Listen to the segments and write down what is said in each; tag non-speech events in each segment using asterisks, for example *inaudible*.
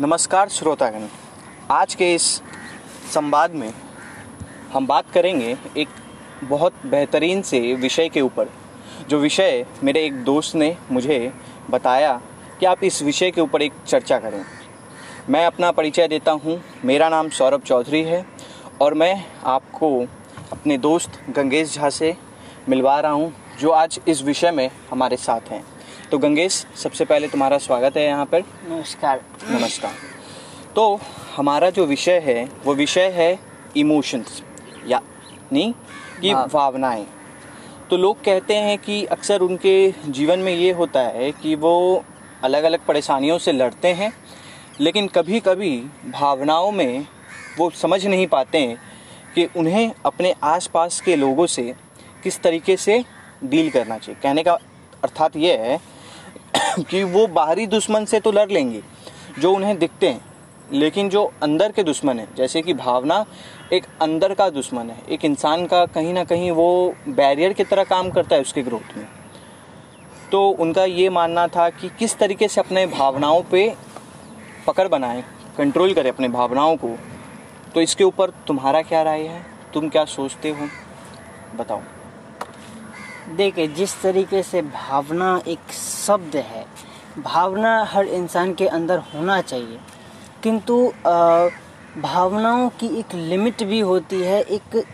नमस्कार श्रोतागण। आज के इस संवाद में हम बात करेंगे एक बहुत बेहतरीन से विषय के ऊपर। जो विषय मेरे एक दोस्त ने मुझे बताया कि आप इस विषय के ऊपर एक चर्चा करें। मैं अपना परिचय देता हूँ। मेरा नाम सौरभ चौधरी है और मैं आपको अपने दोस्त गंगेश झा से मिलवा रहा हूँ, जो आज इस विषय में हमारे साथ हैं। तो गंगेश सबसे पहले तुम्हारा स्वागत है यहाँ पर। नमस्कार। नमस्कार। तो हमारा जो विषय है वो विषय है इमोशंस यानी कि भाव। भावनाएँ। तो लोग कहते हैं कि अक्सर उनके जीवन में ये होता है कि वो अलग अलग परेशानियों से लड़ते हैं लेकिन कभी कभी भावनाओं में वो समझ नहीं पाते हैं कि उन्हें अपने आसपास के लोगों से किस तरीके से डील करना चाहिए। कहने का अर्थात ये है *coughs* कि वो बाहरी दुश्मन से तो लड़ लेंगे, जो उन्हें दिखते हैं, लेकिन जो अंदर के दुश्मन है, जैसे कि भावना एक अंदर का दुश्मन है, एक इंसान का कहीं ना कहीं वो बैरियर की तरह काम करता है उसके ग्रोथ में। तो उनका ये मानना था कि किस तरीके से अपने भावनाओं पे पकड़ बनाएँ कंट्रोल करें अपने भावनाओं को। तो इसके ऊपर तुम्हारा क्या राय है? तुम क्या सोचते हो? बताओ। देखिए, जिस तरीके से भावना एक शब्द है, भावना हर इंसान के अंदर होना चाहिए। किंतु भावनाओं की एक लिमिट भी होती है, एक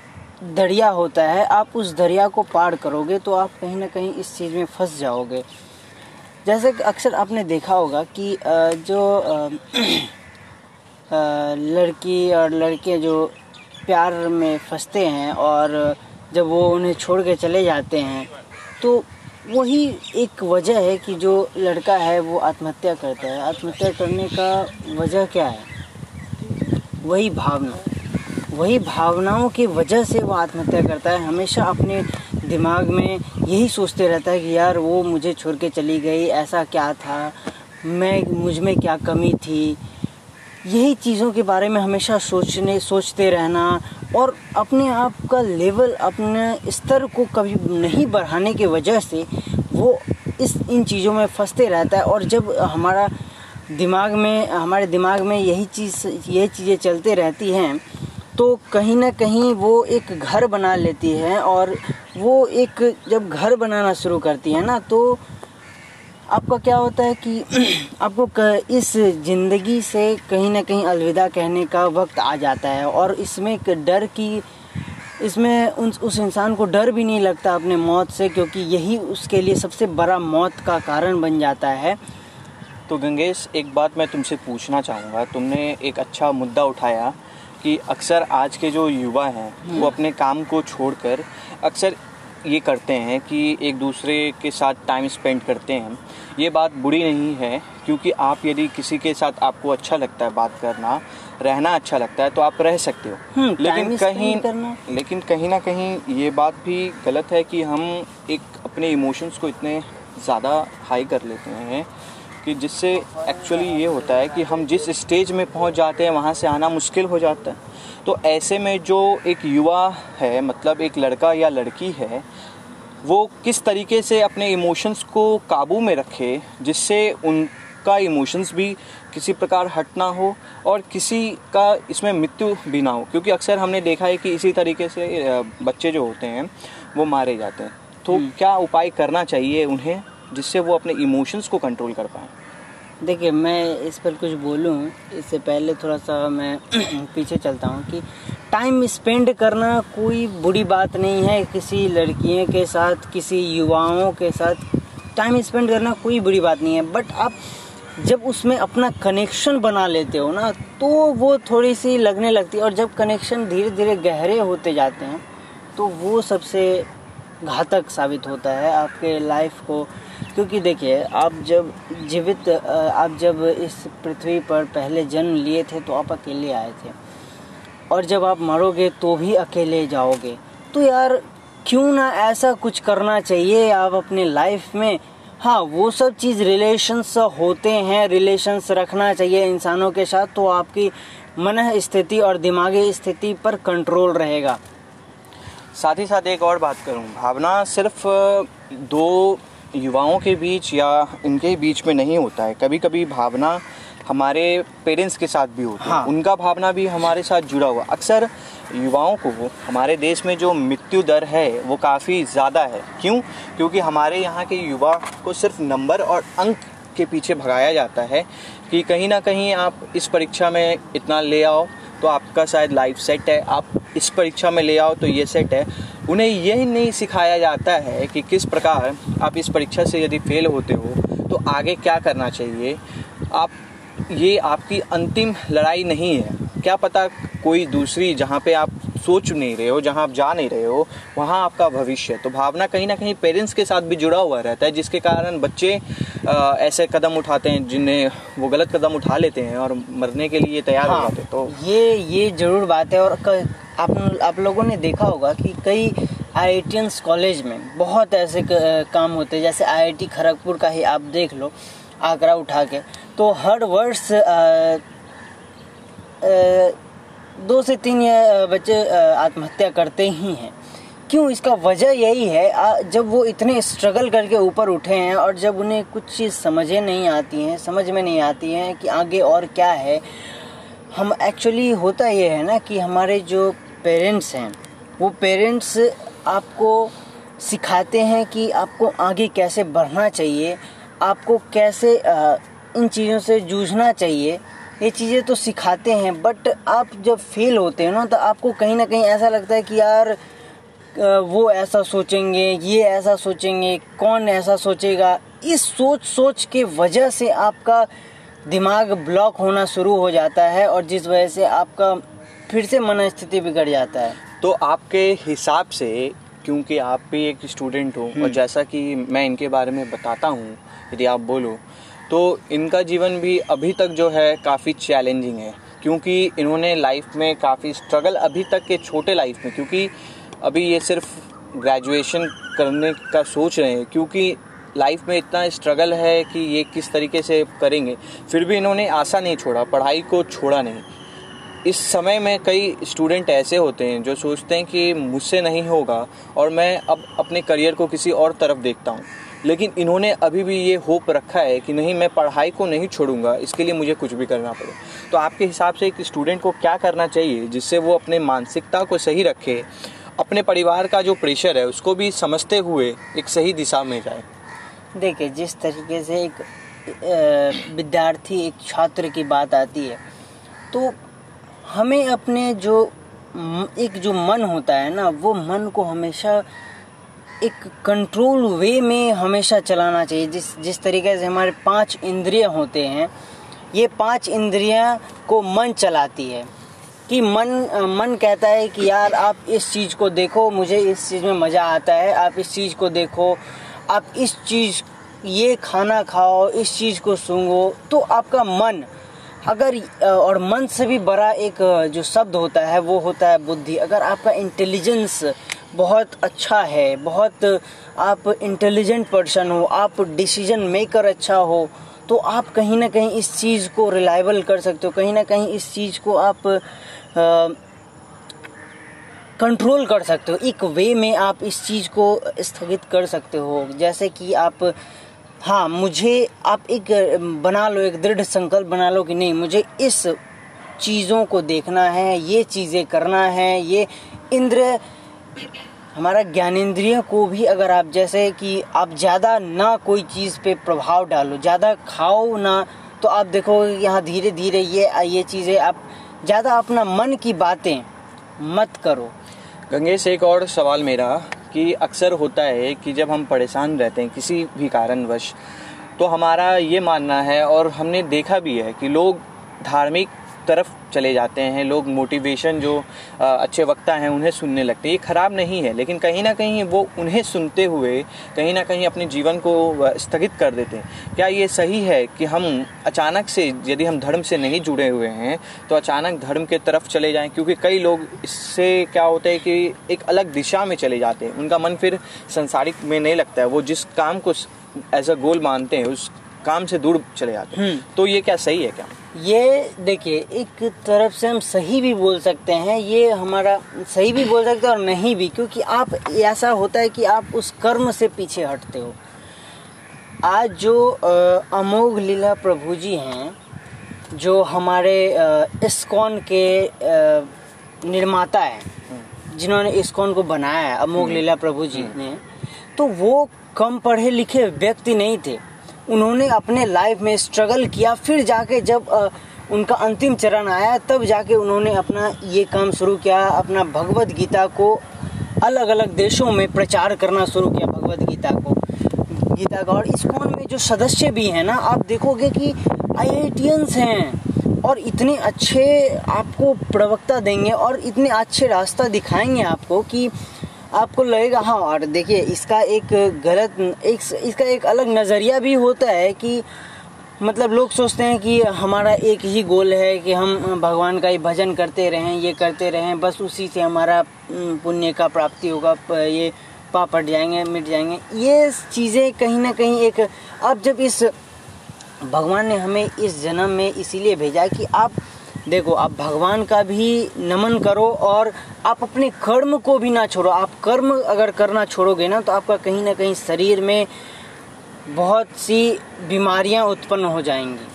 दरिया होता है। आप उस दरिया को पार करोगे तो आप कहीं ना कहीं इस चीज़ में फंस जाओगे। जैसे अक्सर आपने देखा होगा कि जो *clears throat* लड़की और लड़के जो प्यार में फंसते हैं और जब वो उन्हें छोड़ के चले जाते हैं तो वही एक वजह है कि जो लड़का है वो आत्महत्या करता है। आत्महत्या करने का वजह क्या है? वही भावना। वही भावनाओं की वजह से वो आत्महत्या करता है। हमेशा अपने दिमाग में यही सोचते रहता है कि यार, वो मुझे छोड़ के चली गई, ऐसा क्या था? मैं, मुझमें क्या कमी थी? यही चीज़ों के बारे में हमेशा सोचने, सोचते रहना और अपने आप का लेवल, अपने स्तर को कभी नहीं बढ़ाने की वजह से वो इस, इन चीज़ों में फंसते रहता है। और जब हमारा दिमाग में, हमारे दिमाग में यही चीज़, यही चीज़ें चलते रहती हैं तो कहीं ना कहीं वो एक घर बना लेती है। और वो एक, जब घर बनाना शुरू करती है ना तो आपका क्या होता है कि *clears throat* आपको इस ज़िंदगी से कहीं ना कहीं अलविदा कहने का वक्त आ जाता है और इसमें एक डर की इसमें उन उस इंसान को डर भी नहीं लगता अपने मौत से क्योंकि यही उसके लिए सबसे बड़ा मौत का कारण बन जाता है। तो गंगेश एक बात मैं तुमसे पूछना चाहूँगा। तुमने एक अच्छा मुद्दा उठाया कि अक्सर आज के जो युवा हैं वो अपने काम को छोड़कर अक्सर ये करते हैं कि एक दूसरे के साथ टाइम स्पेंड करते हैं ये बात बुरी नहीं है क्योंकि आप यदि किसी के साथ आपको अच्छा लगता है बात करना रहना अच्छा लगता है तो आप रह सकते हो हम्म, लेकिन कहीं। लेकिन कहीं ना कहीं ये बात भी गलत है कि हम एक अपने इमोशंस को इतने ज़्यादा हाई कर लेते हैं कि जिससे एक्चुअली ये होता है कि हम जिस स्टेज में पहुँच जाते हैं वहाँ से आना मुश्किल हो जाता है। तो ऐसे में जो एक युवा है मतलब एक लड़का या लड़की है वो किस तरीके से अपने इमोशंस को काबू में रखे जिससे उनका इमोशंस भी किसी प्रकार हट ना हो और किसी का इसमें मृत्यु भी ना हो? क्योंकि अक्सर हमने देखा है कि इसी तरीके से बच्चे जो होते हैं वो मारे जाते हैं। तो क्या उपाय करना चाहिए उन्हें? जिससे वो अपने इमोशंस को कंट्रोल कर पाए। देखिए, मैं इस पर कुछ बोलूँ, इससे पहले थोड़ा सा मैं *clears throat* पीछे चलता हूँ कि टाइम स्पेंड करना कोई बुरी बात नहीं है किसी लड़कियों के साथ, किसी युवाओं के साथ। टाइम स्पेंड करना कोई बुरी बात नहीं है बट आप जब उसमें अपना कनेक्शन बना लेते हो ना तो वो थोड़ी सी लगने लगती है। और जब कनेक्शन धीरे धीरे गहरे होते जाते हैं तो वो सबसे घातक साबित होता है आपके लाइफ को। क्योंकि देखिए, आप जब जीवित आप जब इस पृथ्वी पर पहले जन्म लिए थे तो आप अकेले आए थे। और जब आप मरोगे तो भी अकेले जाओगे। तो यार, क्यों ना ऐसा कुछ करना चाहिए आप अपने लाइफ में? हाँ वो सब चीज़ रिलेशंस होते हैं रिलेशंस रखना चाहिए इंसानों के साथ तो आपकी मन स्थिति और दिमागी स्थिति पर कंट्रोल रहेगा। साथ ही साथ एक और बात करूँ। भावना सिर्फ़ दो युवाओं के बीच या इनके बीच में नहीं होता है। कभी कभी भावना हमारे पेरेंट्स के साथ भी होती है। हाँ। उनका भावना भी हमारे साथ जुड़ा हुआ। अक्सर युवाओं को हमारे देश में जो मृत्यु दर है वो काफ़ी ज़्यादा है। क्यों? क्योंकि हमारे यहाँ के युवा को सिर्फ़ नंबर और अंक के पीछे भगाया जाता है कि कहीं ना कहीं आप इस परीक्षा में इतना ले आओ तो आपका शायद लाइफ सेट है। आप इस परीक्षा में ले आओ तो ये सेट है। उन्हें यही नहीं सिखाया जाता है कि किस प्रकार आप इस परीक्षा से यदि फेल होते हो तो आगे क्या करना चाहिए? आप, ये आपकी अंतिम लड़ाई नहीं है। क्या पता कोई दूसरी जहाँ पे आप सोच नहीं रहे हो जहाँ आप जा नहीं रहे हो वहाँ आपका भविष्य है। तो भावना कहीं ना कहीं पेरेंट्स के साथ भी जुड़ा हुआ रहता है जिसके कारण बच्चे आ, ऐसे कदम उठाते हैं जिन्हें वो गलत कदम उठा लेते हैं और मरने के लिए तैयार हो हाँ, जाते हैं। तो ये ये ज़रूर बात है और क- आप आप लोगों ने देखा होगा कि कई आई कॉलेज में बहुत ऐसे काम होते हैं। जैसे आईआईटी खड़गपुर का ही आप देख लो आंकड़ा उठा के। तो हर वर्ष दो से तीन बच्चे आत्महत्या करते ही हैं। क्यों? इसका वजह यही है जब वो इतने स्ट्रगल करके ऊपर उठे हैं और जब उन्हें कुछ चीज़ समझे नहीं आती हैं, समझ में नहीं आती हैं कि आगे और क्या है, हम एक्चुअली होता ये है ना कि हमारे जो पेरेंट्स हैं, वो पेरेंट्स आपको सिखाते हैं कि आपको आगे कैसे बढ़ना चाहिए, आपको कैसे इन चीज़ों से जूझना चाहिए ये चीज़ें तो सिखाते हैं बट आप जब फेल होते हैं ना तो आपको कहीं ना कहीं ऐसा लगता है कि यार वो ऐसा सोचेंगे ये ऐसा सोचेंगे कौन ऐसा सोचेगा? इस सोच सोच के वजह से आपका दिमाग ब्लॉक होना शुरू हो जाता है और जिस वजह से आपका फिर से मन स्थिति बिगड़ जाता है। तो आपके हिसाब से क्योंकि आप भी एक स्टूडेंट हो और जैसा कि मैं इनके बारे में बताता हूँ यदि आप बोलो तो इनका जीवन भी अभी तक जो है काफ़ी चैलेंजिंग है, क्योंकि इन्होंने लाइफ में काफ़ी स्ट्रगल अभी तक के छोटे लाइफ में, क्योंकि अभी ये सिर्फ़ ग्रेजुएशन करने का सोच रहे हैं, क्योंकि लाइफ में इतना स्ट्रगल है कि ये किस तरीके से करेंगे। फिर भी इन्होंने आशा नहीं छोड़ा, पढ़ाई को छोड़ा नहीं। इस समय में कई स्टूडेंट ऐसे होते हैं जो सोचते हैं कि मुझसे नहीं होगा और मैं अब अपने करियर को किसी और तरफ़ देखता हूँ। लेकिन इन्होंने अभी भी ये होप रखा है कि नहीं, मैं पढ़ाई को नहीं छोड़ूँगा, इसके लिए मुझे कुछ भी करना पड़े। तो आपके हिसाब से एक स्टूडेंट को क्या करना चाहिए जिससे वो अपने मानसिकता को सही रखे, अपने परिवार का जो प्रेशर है उसको भी समझते हुए एक सही दिशा में जाए? देखिए, जिस तरीके से एक विद्यार्थी, एक छात्र की बात आती है तो हमें अपने जो एक जो मन होता है ना, वो मन को हमेशा एक कंट्रोल वे में हमेशा चलाना चाहिए। जिस जिस तरीके से हमारे पाँच इंद्रिय होते हैं, ये पाँच इंद्रियाँ को मन चलाती है कि मन मन कहता है कि यार आप इस चीज़ को देखो, मुझे इस चीज़ में मज़ा आता है, आप इस चीज़ को देखो, आप इस चीज़, ये खाना खाओ, इस चीज़ को सूंघो तो आपका मन, अगर और मन से भी बड़ा एक, जो शब्द होता है, वो होता है बुद्धि। अगर आपका इंटेलिजेंस बहुत अच्छा है, बहुत आप इंटेलिजेंट पर्सन हो, आप डिसीज़न मेकर अच्छा हो तो आप कहीं ना कहीं इस चीज़ को रिलायबल कर सकते हो, कहीं ना कहीं इस चीज़ को आप कंट्रोल कर सकते हो, एक वे में आप इस चीज़ को स्थगित कर सकते हो, जैसे कि आप हाँ मुझे आप एक, बना लो, एक दृढ़ संकल्प बना लो कि नहीं, मुझे इस चीज़ों को देखना है, ये चीज़ें करना है, ये इंद्र हमारा ज्ञानेंद्रिय को भी अगर आप जैसे कि आप ज़्यादा ना कोई चीज़ पे प्रभाव डालो, ज़्यादा खाओ ना तो आप देखो यहाँ धीरे धीरे ये ये चीज़ें आप ज़्यादा अपना मन की बातें मत करो। गंगेश, एक और सवाल मेरा कि अक्सर होता है कि जब हम परेशान रहते हैं किसी भी कारणवश तो हमारा ये मानना है और हमने देखा भी है कि लोग धार्मिक तरफ़ चले जाते हैं। लोग मोटिवेशन जो अच्छे वक्ता हैं उन्हें सुनने लगते हैं। ये खराब नहीं है लेकिन कहीं ना कहीं वो उन्हें सुनते हुए कहीं ना कहीं अपने जीवन को स्थगित कर देते हैं। क्या ये सही है कि हम अचानक से यदि हम धर्म से नहीं जुड़े हुए हैं तो अचानक धर्म के तरफ़ चले जाएँ? क्योंकि कई लोग इससे क्या होता है कि एक अलग दिशा में चले जाते हैं। उनका मन फिर संसारिक में नहीं लगता है। वो जिस काम को एज अ गोल मानते हैं उस काम से दूर चले जाते हैं। तो ये क्या सही है क्या? ये देखिए एक तरफ़ से हम सही भी बोल सकते हैं ये हमारा सही भी बोल सकते हैं और नहीं भी क्योंकि आप ऐसा होता है कि आप उस कर्म से पीछे हटते हो। आज जो अमोघ लीला प्रभु जी हैं जो हमारे इस्कॉन के निर्माता हैं जिन्होंने इस्कॉन को बनाया है अमोघ लीला प्रभु जी ने तो वो कम पढ़े लिखे व्यक्ति नहीं थे। उन्होंने अपने लाइफ में स्ट्रगल किया फिर जाके जब अ, उनका अंतिम चरण आया तब जाके उन्होंने अपना ये काम शुरू किया अपना भगवत गीता को अलग अलग देशों में प्रचार करना शुरू किया भगवत गीता को। गीता का और इस्कॉन में जो सदस्य भी हैं ना आप देखोगे कि आई हैं और इतने अच्छे आपको प्रवक्ता देंगे और इतने अच्छे रास्ता दिखाएँगे आपको कि आपको लगेगा हाँ और देखिए, इसका एक गलत, एक इसका एक अलग नज़रिया भी होता है कि मतलब लोग सोचते हैं कि हमारा एक ही गोल है कि हम भगवान का ही भजन करते रहें, ये करते रहें, बस उसी से हमारा पुण्य का प्राप्ति होगा ये पाप हट जाएँगे, मिट जाएँगे। ये चीज़ें कहीं ना कहीं एक, अब जब इस, भगवान ने हमें इस जन्म में इसीलिए भेजा कि आप देखो आप भगवान का भी नमन करो और आप अपने कर्म को भी ना छोड़ो। आप कर्म अगर करना छोड़ोगे ना तो आपका कहीं ना कहीं शरीर में बहुत सी बीमारियाँ उत्पन्न हो जाएँगी।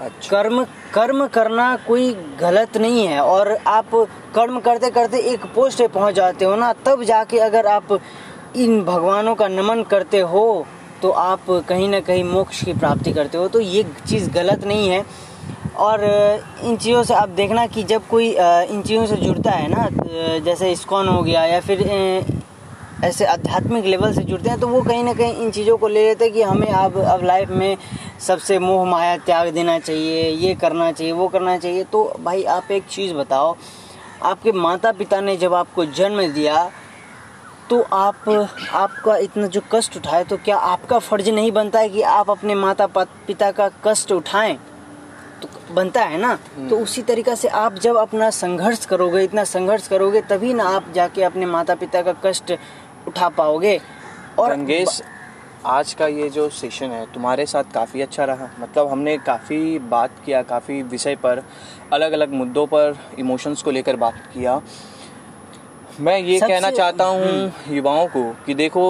अच्छा। कर्म कर्म करना कोई गलत नहीं है और आप कर्म करते करते एक पोस्ट पे पहुँच जाते हो ना तब जाके अगर आप इन भगवानों का नमन करते हो तो आप कहीं ना कहीं मोक्ष की प्राप्ति करते हो। तो ये चीज़ गलत नहीं है। और इन चीज़ों से आप देखना कि जब कोई इन चीज़ों से जुड़ता है ना जैसे इस्कॉन हो गया या फिर ऐसे आध्यात्मिक लेवल से जुड़ते हैं तो वो कहीं ना कहीं इन चीज़ों को ले लेते हैं कि हमें अब अब लाइफ में सबसे मोह, माया, त्याग देना चाहिए, ये करना चाहिए, वो करना चाहिए। तो भाई, आप एक चीज़ बताओ, आपके माता पिता ने जब आपको जन्म दिया तो आप, आपका इतना जो कष्ट उठाए तो क्या आपका फ़र्ज़ नहीं बनता है कि आप अपने माता पिता का कष्ट उठाएँ? बनता है ना तो उसी तरीका से आप जब अपना संघर्ष करोगे इतना संघर्ष करोगे तभी ना आप जाके अपने माता पिता का कष्ट उठा पाओगे। और रंगेश आज का ये जो सेशन है तुम्हारे साथ काफ़ी अच्छा रहा। मतलब हमने काफ़ी बात किया काफ़ी विषय पर अलग अलग मुद्दों पर इमोशंस को लेकर बात किया। मैं ये कहना चाहता हूँ युवाओं को कि देखो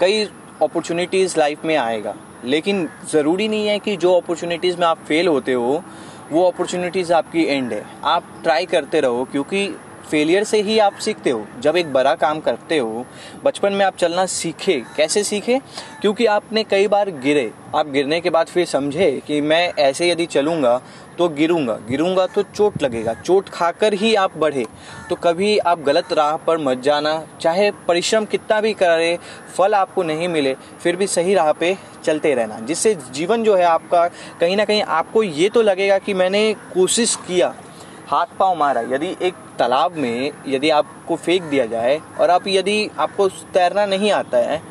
कई अपॉर्चुनिटीज़ लाइफ में आएगा। लेकिन ज़रूरी नहीं है कि जो अपॉर्चुनिटीज़ में आप फेल होते हो, वो अपॉर्चुनिटीज़ आपकी एंड है। आप ट्राई करते रहो, क्योंकि फेलियर से ही आप सीखते हो। जब एक बड़ा काम करते हो, बचपन में आप चलना सीखे। कैसे सीखे? क्योंकि आपने कई बार गिरे। आप गिरने के बाद फिर समझे कि मैं ऐसे यदि चलूँगा तो गिरूँगा। गिरूँगा तो चोट लगेगा। चोट खाकर ही आप बढ़े। तो कभी आप गलत राह पर मत जाना। चाहे परिश्रम कितना भी करे, फल आपको नहीं मिले, फिर भी सही राह पे चलते रहना। जिससे जीवन जो है आपका, कहीं ना कहीं आपको ये तो लगेगा कि मैंने कोशिश किया, हाथ पाँव मारा। यदि एक तालाब में यदि आपको फेंक दिया जाए और आप यदि आपको तैरना नहीं आता है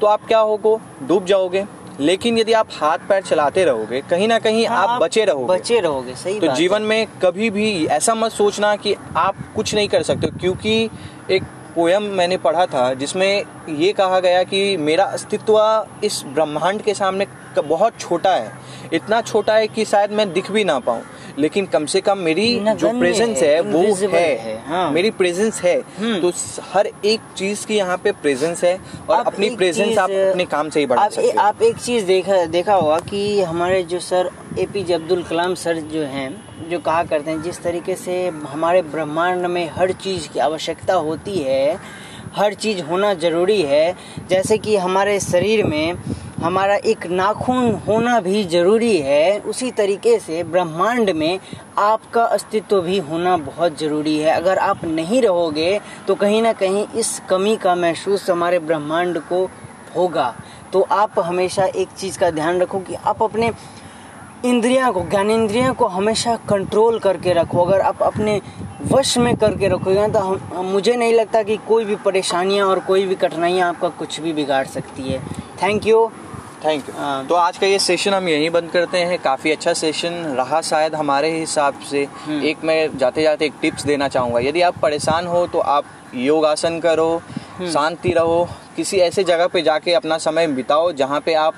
तो आप क्या होगो? डूब जाओगे। लेकिन यदि आप हाथ पैर चलाते रहोगे कहीं ना कहीं हाँ, आप बचे रहोगे। बचे रहोगे सही तो जीवन में कभी भी ऐसा मत सोचना कि आप कुछ नहीं कर सकते क्योंकि एक पोयम मैंने पढ़ा था जिसमें ये कहा गया कि मेरा अस्तित्व इस ब्रह्मांड के सामने बहुत छोटा है। इतना छोटा है कि शायद मैं दिख भी ना पाऊँ। लेकिन कम से कम मेरी जो प्रेजेंस है, है वो है, है, हाँ। मेरी प्रेजेंस है। हम्म। तो हर एक चीज़ की यहाँ पे प्रेजेंस है और अपनी प्रेजेंस आप अपने काम से ही बढ़ा आप, सकते आप एक चीज़ देखा देखा होगा कि हमारे जो sir A P J Abdul Kalam sir जो हैं, जो कहा करते हैं, जिस तरीके से हमारे ब्रह्मांड में हर चीज़ की आवश्यकता होती है, हर चीज़ होना ज़रूरी है, जैसे कि हमारे शरीर में हमारा एक नाखून होना भी ज़रूरी है, उसी तरीके से ब्रह्मांड में आपका अस्तित्व भी होना बहुत ज़रूरी है। अगर आप नहीं रहोगे तो कहीं ना कहीं इस कमी का महसूस हमारे ब्रह्मांड को होगा। तो आप हमेशा एक चीज़ का ध्यान रखो कि आप अपने इंद्रियाँ को ज्ञानेंद्रियाँ को हमेशा कंट्रोल करके रखो। अगर आप अपने वश में करके रखोगे तो हम, मुझे नहीं लगता कि कोई भी परेशानियाँ और कोई भी कठिनाइयाँ आपका कुछ भी बिगाड़ सकती है। Thank you thank you. तो आज का ये सेशन हम यहीं बंद करते हैं। काफ़ी अच्छा सेशन रहा शायद हमारे हिसाब से। हम्म। एक मैं जाते जाते एक टिप्स देना चाहूँगा। यदि आप परेशान हो तो आप योगासन करो हम्म। शांति रहो। किसी ऐसे जगह पे जाके अपना समय बिताओ जहाँ पे आप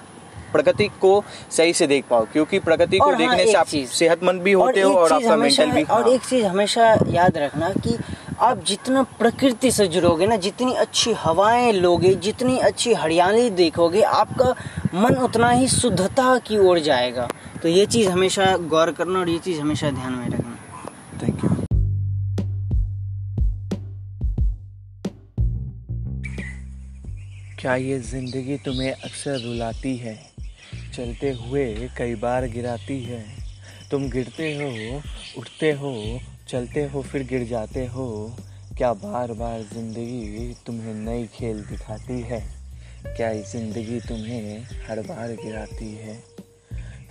प्रकृति को सही से देख पाओ क्योंकि प्रकृति को हाँ, देखने से आप सेहतमंद भी होते हो और आपका मेंटल भी और हाँ। एक चीज़ हमेशा याद रखना कि आप जितना प्रकृति से जुड़ोगे ना जितनी अच्छी हवाएँ लोगे जितनी अच्छी हरियाली देखोगे आपका मन उतना ही शुद्धता की ओर जाएगा। तो ये चीज़ हमेशा गौर करना और ये चीज़ हमेशा ध्यान में रखना। थैंक यू क्या ये ज़िंदगी तुम्हें अक्सर रुलाती है? चलते हुए कई बार गिराती है। तुम गिरते हो, उठते हो, चलते हो, फिर गिर जाते हो। क्या बार बार ज़िंदगी तुम्हें नई खेल दिखाती है? क्या ज़िंदगी तुम्हें हर बार गिराती है?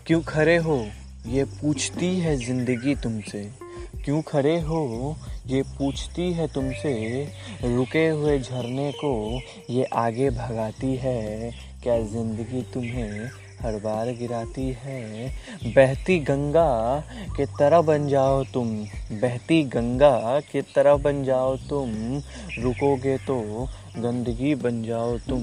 क्यों खड़े हो, ये पूछती है ज़िंदगी तुमसे। क्यों खड़े हो, ये पूछती है तुमसे। रुके हुए झरने को ये आगे भगाती है। क्या ज़िंदगी तुम्हें हर बार गिराती है। बहती गंगा के तरह बन जाओ तुम। बहती गंगा के तरह बन जाओ तुम। रुकोगे तो गंदगी बन जाओ तुम।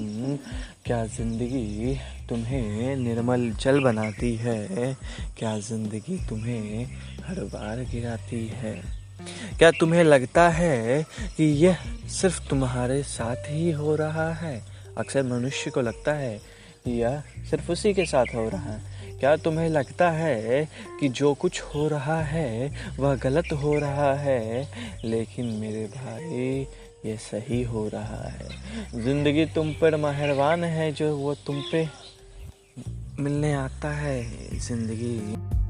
क्या ज़िंदगी तुम्हें निर्मल जल बनाती है? क्या ज़िंदगी तुम्हें हर बार गिराती है? क्या तुम्हें लगता है कि यह सिर्फ़ तुम्हारे साथ ही हो रहा है? अक्सर मनुष्य को लगता है यह सिर्फ़ उसी के साथ हो रहा है। क्या तुम्हें लगता है कि जो कुछ हो रहा है, वह गलत हो रहा है? लेकिन मेरे भाई, ये सही हो रहा है। ज़िंदगी तुम पर मेहरबान है, जो वो तुम पे मिलने आता है, ज़िंदगी।